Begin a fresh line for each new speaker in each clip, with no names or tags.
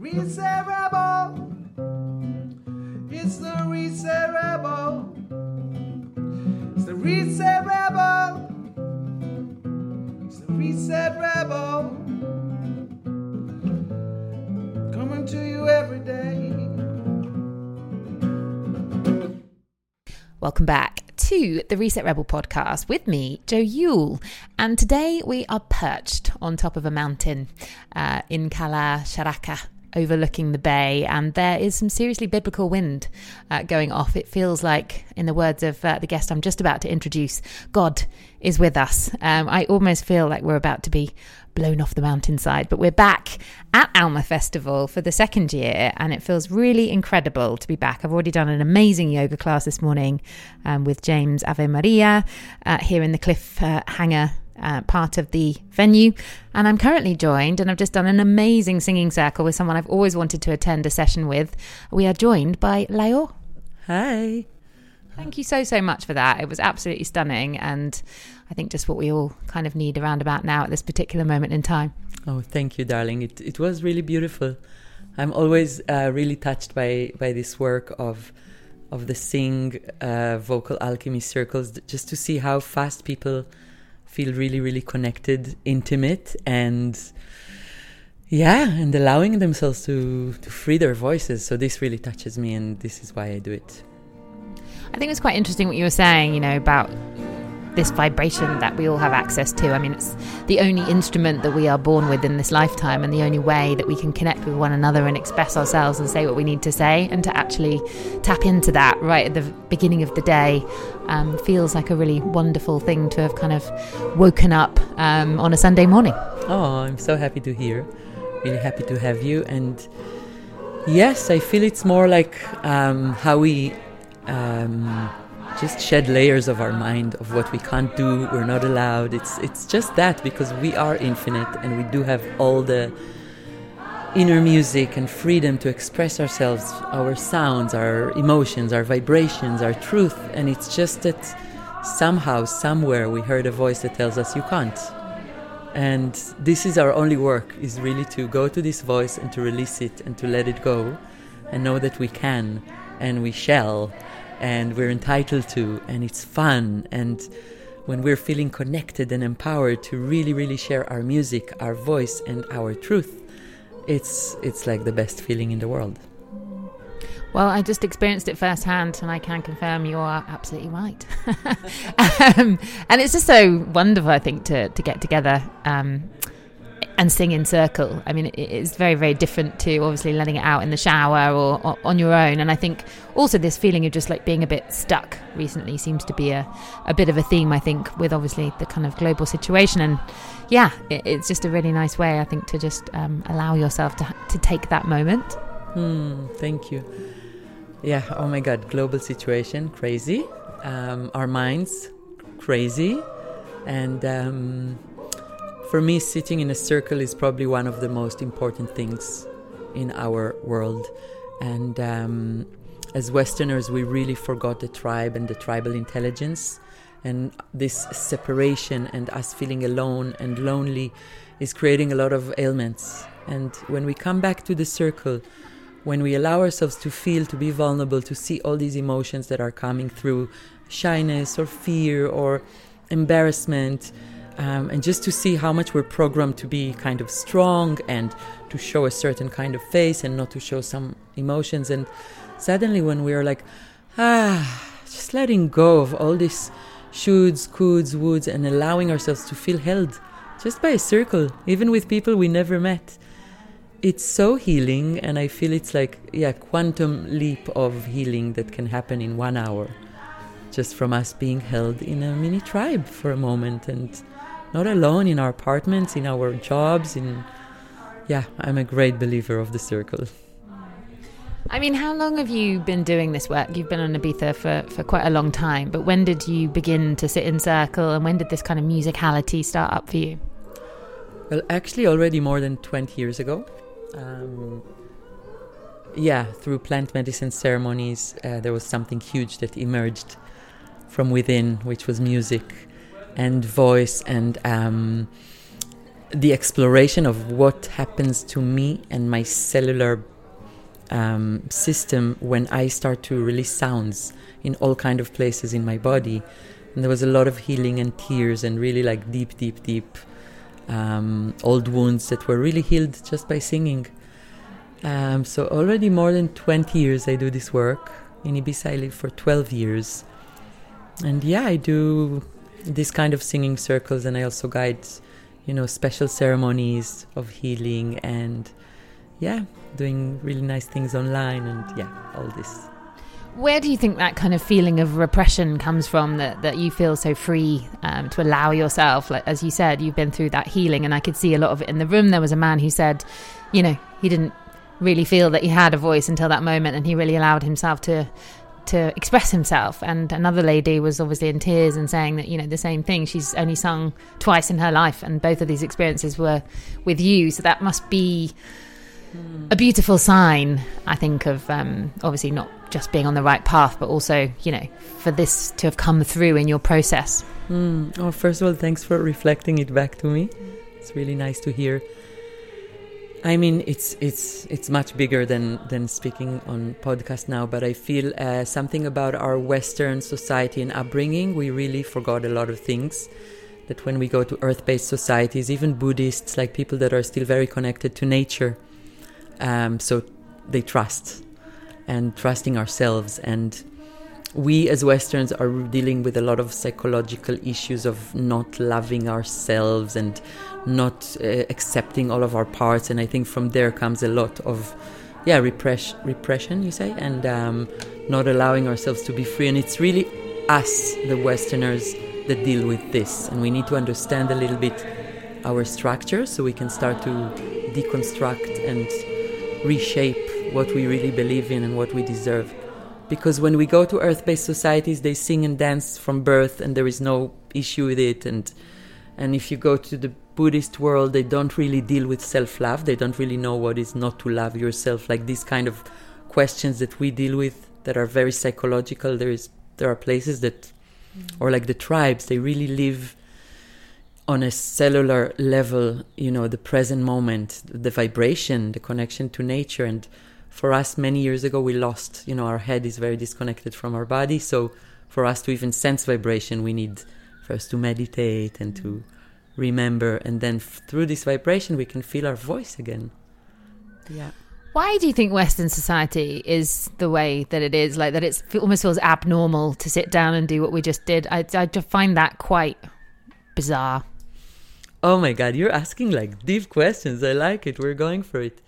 reset rebel. It's the reset rebel. It's the reset rebel. It's the reset rebel. Coming to you every day.
Welcome back to the Reset Rebel podcast with me, Joe Yule. And today we are perched on top of a mountain uh, in Cala Xarraca, overlooking the bay, and there is some seriously biblical wind uh, going off. It feels like, in the words of uh, the guest I'm just about to introduce, God is with us. Um, I almost feel like we're about to be blown off the mountainside. But we're back at Alma Festival for the second year, and it feels really incredible to be back. I've already done an amazing yoga class this morning um, with James Ave Maria uh, here in the cliff uh, hanger. Uh, part of the venue, and I'm currently joined, and I've just done an amazing singing circle with someone I've always wanted to attend a session with. We are joined by Laor.
Hi.
Thank you so, so much for that. It was absolutely stunning. And I think just what we all kind of need around about now at this particular moment in time.
Oh, thank you, darling. It, it was really beautiful. I'm always uh, really touched by, by this work of of the sing uh, vocal alchemy circles, just to see how fast people feel really, really connected, intimate, and yeah, and allowing themselves to to free their voices. So this really touches me, and this is why I do it.
I think it's quite interesting what you were saying, you know, about this vibration that we all have access to. I mean, it's the only instrument that we are born with in this lifetime, and the only way that we can connect with one another and express ourselves and say what we need to say, and to actually tap into that right at the beginning of the day um, feels like a really wonderful thing to have kind of woken up um, on a Sunday morning.
Oh, I'm so happy to hear. Really happy to have you. And yes, I feel it's more like um, how we um, just shed layers of our mind of what we can't do, we're not allowed. It's it's just that because we are infinite and we do have all the inner music and freedom to express ourselves, our sounds, our emotions, our vibrations, our truth, and it's just that somehow, somewhere, we heard a voice that tells us you can't. And this is our only work: is really to go to this voice and to release it and to let it go, and know that we can and we shall and we're entitled to, and it's fun. And when we're feeling connected and empowered to really, really share our music, our voice, and our truth, it's it's like the best feeling in the world.
Well, I just experienced it firsthand, and I can confirm you are absolutely right. um, and it's just so wonderful, I think, to to get together um, and sing in circle. I mean, it's very, very different to obviously letting it out in the shower or, on your own. And I think also this feeling of just like being a bit stuck recently seems to be a, a bit of a theme, I think, with obviously the kind of global situation. And yeah, it, it's just a really nice way, I think, to just um, allow yourself to, to take that moment.
Hmm, thank you. Yeah, oh my God, global situation, crazy. Um, our minds, crazy. And um, for me, sitting in a circle is probably one of the most important things in our world. And um, as Westerners, we really forgot the tribe and the tribal intelligence. And this separation and us feeling alone and lonely is creating a lot of ailments. And when we come back to the circle, when we allow ourselves to feel, to be vulnerable, to see all these emotions that are coming through shyness or fear or embarrassment, um, and just to see how much we're programmed to be kind of strong and to show a certain kind of face and not to show some emotions. And suddenly, when we're like, ah, just letting go of all these shoulds, coulds, woulds, and allowing ourselves to feel held just by a circle, even with people we never met. It's so healing, and I feel it's like, yeah, quantum leap of healing that can happen in one hour, just from us being held in a mini tribe for a moment and not alone in our apartments, in our jobs, in yeah, I'm a great believer of the circle.
I mean, how long have you been doing this work? You've been on Ibiza for, for quite a long time, but when did you begin to sit in circle and when did this kind of musicality start up for you?
Well, actually, already more than 20 years ago. Um, yeah, through plant medicine ceremonies, uh, there was something huge that emerged from within, which was music and voice and um, the exploration of what happens to me and my cellular um, system when I start to release sounds in all kind of places in my body. And there was a lot of healing and tears and really like deep, deep, deep um, old wounds that were really healed just by singing. Um, so already more than 20 years I do this work. In Ibiza I live for 12 years. And yeah, I do this kind of singing circles and I also guide, you know, special ceremonies of healing and yeah, doing really nice things online and yeah, all this.
Where do you think that kind of feeling of repression comes from? That that you feel so free um, to allow yourself, like as you said, you've been through that healing, and I could see a lot of it in the room. There was a man who said, you know, he didn't really feel that he had a voice until that moment, and he really allowed himself to to express himself. And another lady was obviously in tears and saying that you know the same thing. She's only sung twice in her life, and both of these experiences were with you. So that must be a beautiful sign, I think, of um, obviously not just being on the right path, but also, you know, for this to have come through in your process.
Mm. Oh, first of all, thanks for reflecting it back to me. It's really nice to hear. I mean, it's it's it's much bigger than than speaking on podcast now, but I feel uh, something about our Western society and upbringing. We really forgot a lot of things. That when we go to earth-based societies, even Buddhists, like people that are still very connected to nature, um, so they trust and trusting ourselves. And we as Westerns are dealing with a lot of psychological issues of not loving ourselves and not uh, accepting all of our parts. And I think from there comes a lot of, yeah, repress- repression, you say, and um, not allowing ourselves to be free. And it's really us, the Westerners, that deal with this. And we need to understand a little bit our structure so we can start to deconstruct and reshape what we really believe in and what we deserve. Because when we go to earth based societies, they sing and dance from birth and there is no issue with it. And, and if you go to the Buddhist world, they don't really deal with self love. They don't really know what is not to love yourself. Like these kind of questions that we deal with that are very psychological. There is there are places that, mm. or like the tribes, they really live on a cellular level, you know, the present moment, the vibration, the connection to nature. And for us, many years ago, we lost, you know, our head is very disconnected from our body. So for us to even sense vibration, we need first to meditate and to remember. And then f- through this vibration, we can feel our voice again. Yeah.
Why do you think Western society is the way that it is? Like that it's, it almost feels abnormal to sit down and do what we just did. I, I just find that quite bizarre.
Oh my God, you're asking like deep questions. I like it. We're going for it.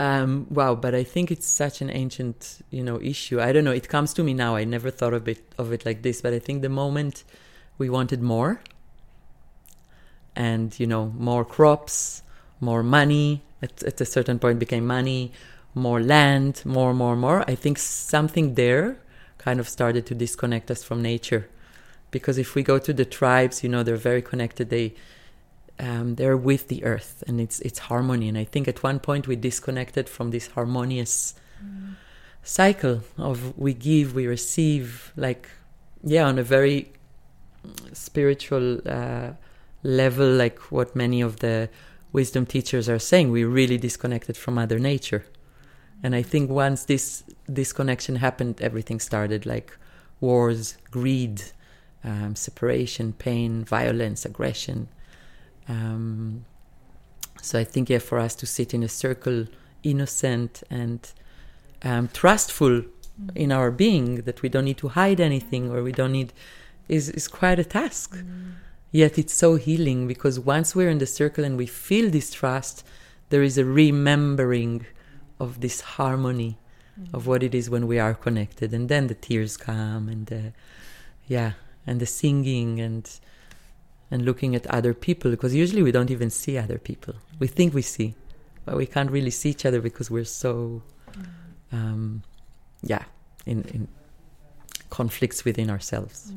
Um, wow, but I think it's such an ancient, you know, issue. I don't know. It comes to me now. I never thought of it of it like this, but I think the moment we wanted more, and you know, more crops, more money. At, at a certain point, became money, more land, more, more, more. I think something there kind of started to disconnect us from nature, because if we go to the tribes, you know, they're very connected. They um, they're with the earth and it's it's harmony. And i think at one point we disconnected from this harmonious mm. cycle of we give we receive like yeah on a very spiritual uh, level like what many of the wisdom teachers are saying we really disconnected from mother nature. And i think once this disconnection happened everything started like wars greed um, separation pain violence aggression um, so I think, yeah, for us to sit in a circle, innocent and um, trustful mm. in our being, that we don't need to hide anything or we don't need, is is quite a task. Mm. Yet it's so healing because once we're in the circle and we feel this trust, there is a remembering of this harmony mm. of what it is when we are connected, and then the tears come and the, yeah, and the singing and and looking at other people because usually we don't even see other people. We think we see, but we can't really see each other because we're so, um, yeah, in, in conflicts within ourselves.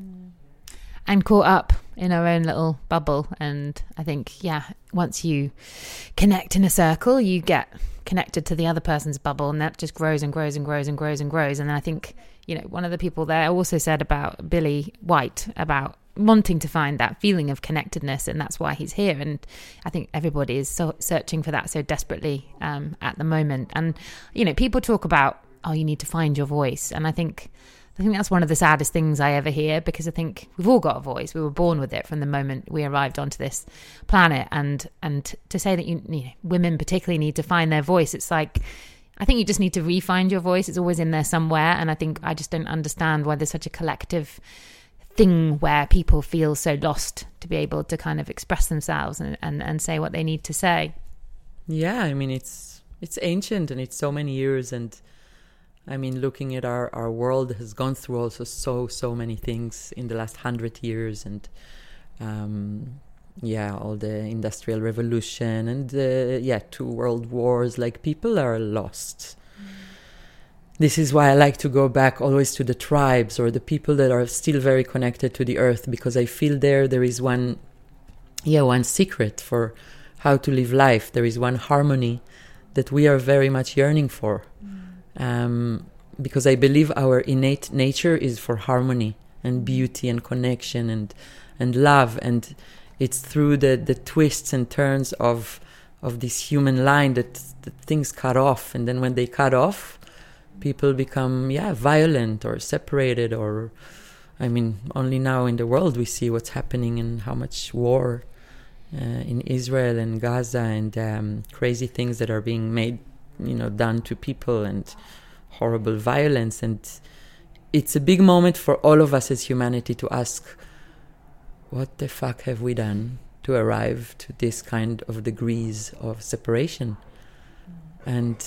And caught up in our own little bubble. And I think, yeah, once you connect in a circle, you get connected to the other person's bubble, and that just grows and grows and grows and grows and grows. And then I think, you know, one of the people there also said about Billy White about wanting to find that feeling of connectedness, and that's why he's here. And I think everybody is so searching for that so desperately um, at the moment. And you know, people talk about oh, you need to find your voice, and I think. I think that's one of the saddest things I ever hear because I think we've all got a voice. We were born with it from the moment we arrived onto this planet, and and to say that you, you know, women particularly need to find their voice, it's like I think you just need to refine your voice. It's always in there somewhere. And I think I just don't understand why there's such a collective thing where people feel so lost to be able to kind of express themselves and, and, and say what they need to say.
Yeah, I mean it's it's ancient and it's so many years and I mean looking at our, our world has gone through also so so many things in the last hundred years and um, yeah, all the industrial revolution and the yeah, two world wars. Like people are lost. Mm. This is why I like to go back always to the tribes or the people that are still very connected to the earth because I feel there there is one, yeah, one secret for how to live life. There is one harmony that we are very much yearning for. Mm. Um, because I believe our innate nature is for harmony and beauty and connection and and love and it's through the, the twists and turns of of this human line that, that things cut off and then when they cut off people become yeah violent or separated or i mean only now in the world we see what's happening and how much war uh, in israel and gaza and um, crazy things that are being made you know done to people and horrible violence and it's a big moment for all of us as humanity to ask what the fuck have we done to arrive to this kind of degrees of separation? And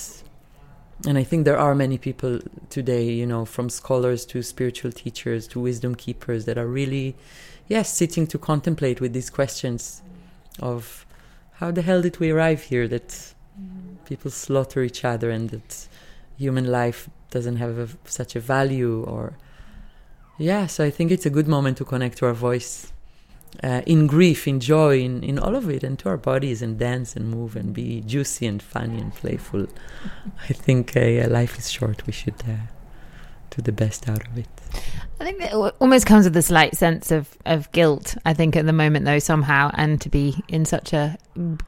and I think there are many people today, you know, from scholars to spiritual teachers to wisdom keepers that are really, yes, sitting to contemplate with these questions of how the hell did we arrive here that people slaughter each other and that human life doesn't have a, such a value or yeah so i think it's a good moment to connect to our voice uh, in grief, in joy, in, in all of it, and to our bodies, and dance and move and be juicy and funny and playful. I think uh, life is short. We should uh, do the best out of it.
I think it almost comes with a slight sense of, of guilt, I think, at the moment, though, somehow. And to be in such a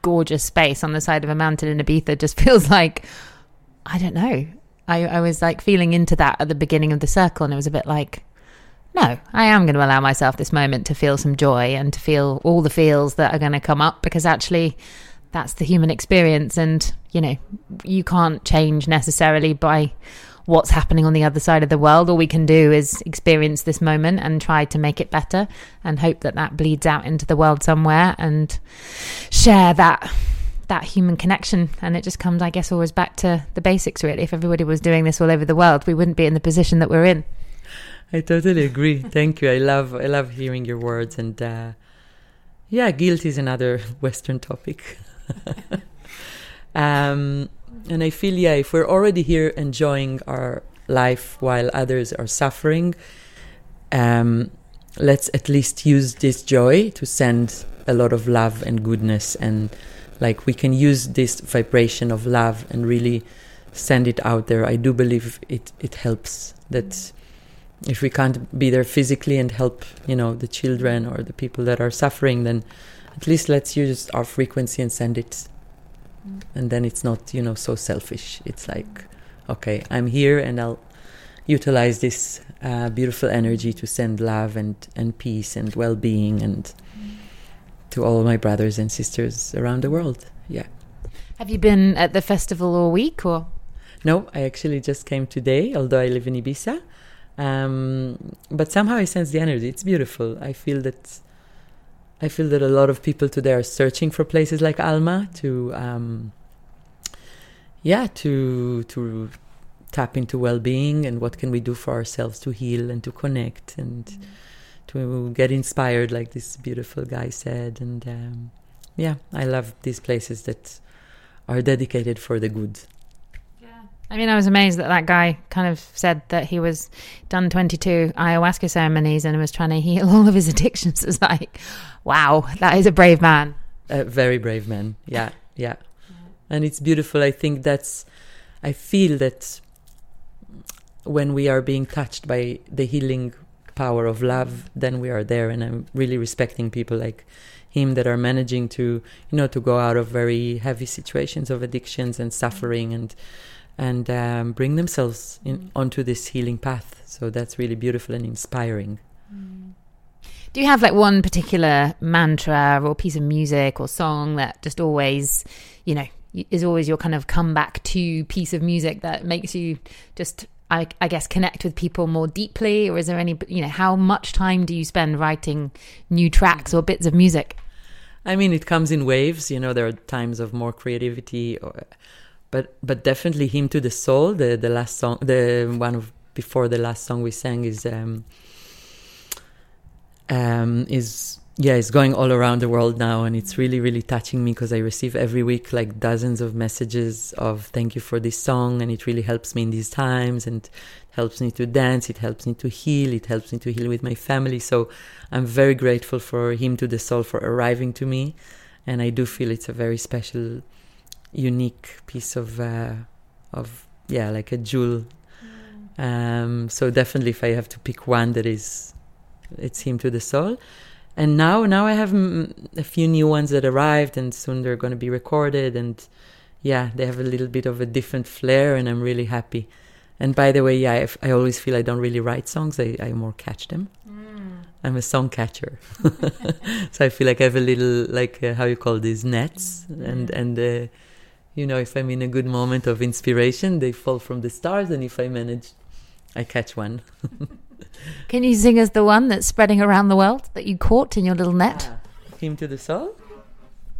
gorgeous space on the side of a mountain in Ibiza just feels like, I don't know. I, I was like feeling into that at the beginning of the circle, and it was a bit like, no, I am going to allow myself this moment to feel some joy and to feel all the feels that are going to come up because actually that's the human experience. And, you know, you can't change necessarily by what's happening on the other side of the world. All we can do is experience this moment and try to make it better and hope that that bleeds out into the world somewhere and share that that human connection and it just comes i guess always back to the basics really if everybody was doing this all over the world we wouldn't be in the position that we're in
I totally agree. Thank you. I love I love hearing your words and uh, yeah, guilt is another Western topic. um, and I feel yeah, if we're already here enjoying our life while others are suffering, um, let's at least use this joy to send a lot of love and goodness and like we can use this vibration of love and really send it out there. I do believe it it helps that if we can't be there physically and help you know the children or the people that are suffering then at least let's use our frequency and send it. Mm. and then it's not you know so selfish. It's like okay i'm here and i'll utilize this uh, beautiful energy to send love and and peace and well-being and mm. to all my brothers and sisters around the world. Yeah.
Have you been at the festival all week or?
No i actually just came today although i live in ibiza um, but somehow I sense the energy. It's beautiful. I feel that I feel that a lot of people today are searching for places like Alma to, um, yeah, to to tap into well-being and what can we do for ourselves to heal and to connect and mm. to get inspired, like this beautiful guy said. And um, yeah, I love these places that are dedicated for the good.
I mean, I was amazed that that guy kind of said that he was done 22 ayahuasca ceremonies and was trying to heal all of his addictions. It's like, wow, that is a brave man.
A very brave man. Yeah, yeah. And it's beautiful. I think that's, I feel that when we are being touched by the healing power of love, then we are there. And I'm really respecting people like him that are managing to, you know, to go out of very heavy situations of addictions and suffering and and um, bring themselves in, onto this healing path. So that's really beautiful and inspiring.
Do you have like one particular mantra or piece of music or song that just always, you know, is always your kind of comeback to piece of music that makes you just I, I, guess connect with people more deeply or is there any you know how much time do you spend writing new tracks or bits of music
i mean it comes in waves you know there are times of more creativity or, but but definitely hymn to the soul the the last song the one of before the last song we sang is um um is yeah, it's going all around the world now, and it's really, really touching me because I receive every week like dozens of messages of thank you for this song, and it really helps me in these times, and helps me to dance, it helps me to heal, it helps me to heal with my family. So I'm very grateful for Hymn to the Soul for arriving to me, and I do feel it's a very special, unique piece of uh, of yeah, like a jewel. Mm. Um, so definitely, if I have to pick one, that is, it's Hymn to the Soul and now now I have a few new ones that arrived, and soon they're going to be recorded, and yeah, they have a little bit of a different flair, and I'm really happy. And by the way, yeah, I, I always feel I don't really write songs; I, I more catch them. Mm. I'm a song catcher, so I feel like I have a little like uh, how you call these nets, mm. and and uh, you know if I'm in a good moment of inspiration, they fall from the stars, and if I manage, I catch one.
Can you sing us the one that's spreading around the world that you caught in your little net?
Ah, hymn to the soul?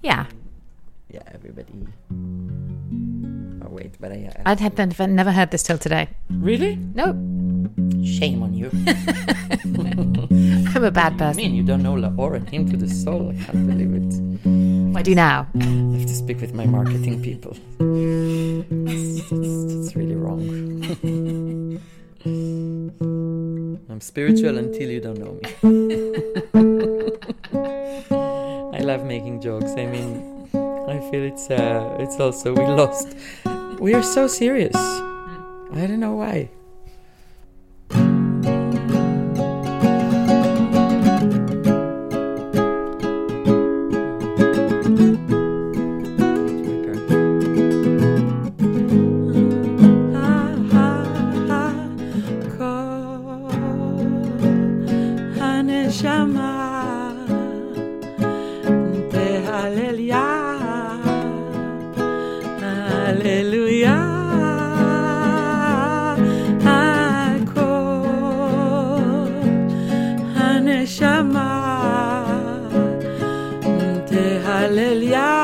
Yeah.
Yeah, everybody. Oh, wait, but I.
I I'd have never heard this till today.
Really?
Nope.
Shame on you.
I'm a bad person.
I mean, you don't know Laor Hymn to the Soul. I can't believe
it. I do now.
I have to speak with my marketing people. It's, it's, it's really wrong. I'm spiritual until you don't know me. I love making jokes. I mean, I feel it's uh, it's also we lost. We are so serious. I don't know why. Hallelujah.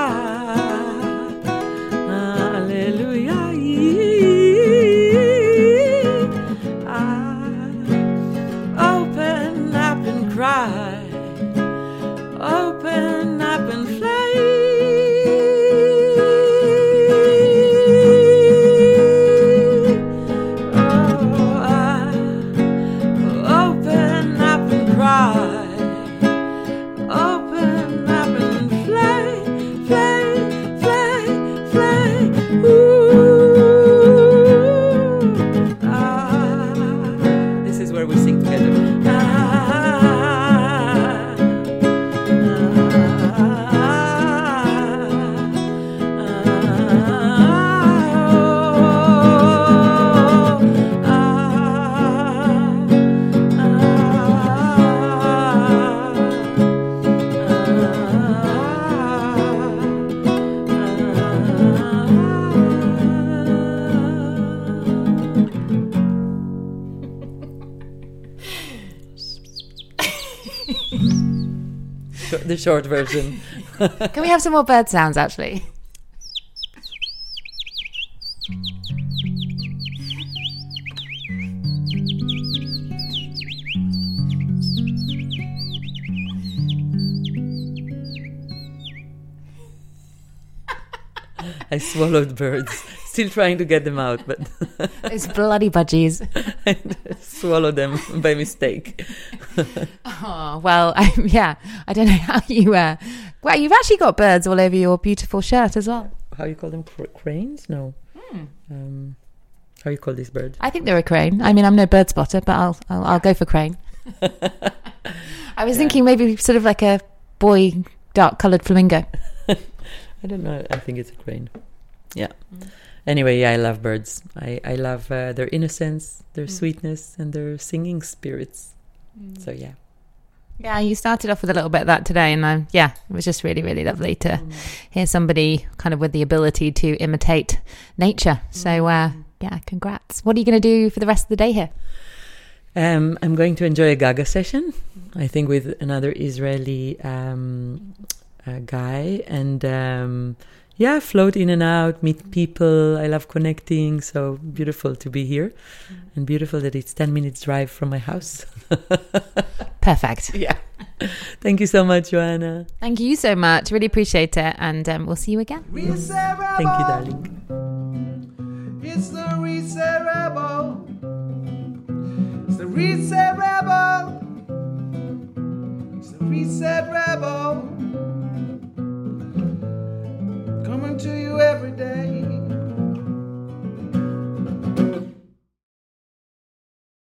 The short version.
Can we have some more bird sounds, actually?
I swallowed birds. Still trying to get them out, but
it's bloody budgies.
I swallowed them by mistake.
oh well, I, yeah. I don't know how you. Uh, well, you've actually got birds all over your beautiful shirt as well.
How you call them? Cr- cranes? No. Hmm. Um, how you call this bird?
I think they're a crane. I mean, I'm no bird spotter, but I'll I'll, I'll go for crane. I was thinking maybe sort of like a boy dark coloured flamingo.
I don't know. I think it's a crane. Yeah. Anyway, yeah, I love birds. I, I love uh, their innocence, their sweetness, and their singing spirits. So, yeah.
Yeah, you started off with a little bit of that today, and uh, yeah, it was just really, really lovely to hear somebody kind of with the ability to imitate nature. So, uh, yeah, congrats. What are you going to do for the rest of the day here?
Um, I'm going to enjoy a Gaga session, I think, with another Israeli um, uh, guy. And um, yeah, I float in and out, meet people. I love connecting. So beautiful to be here mm-hmm. and beautiful that it's 10 minutes drive from my house.
Perfect.
Yeah. Thank you so much, Joanna.
Thank you so much. Really appreciate it. And um, we'll see you again.
Thank you, darling.
It's the Reset Rebel. It's the Reset Rebel. It's the Reset Rebel. to you every day.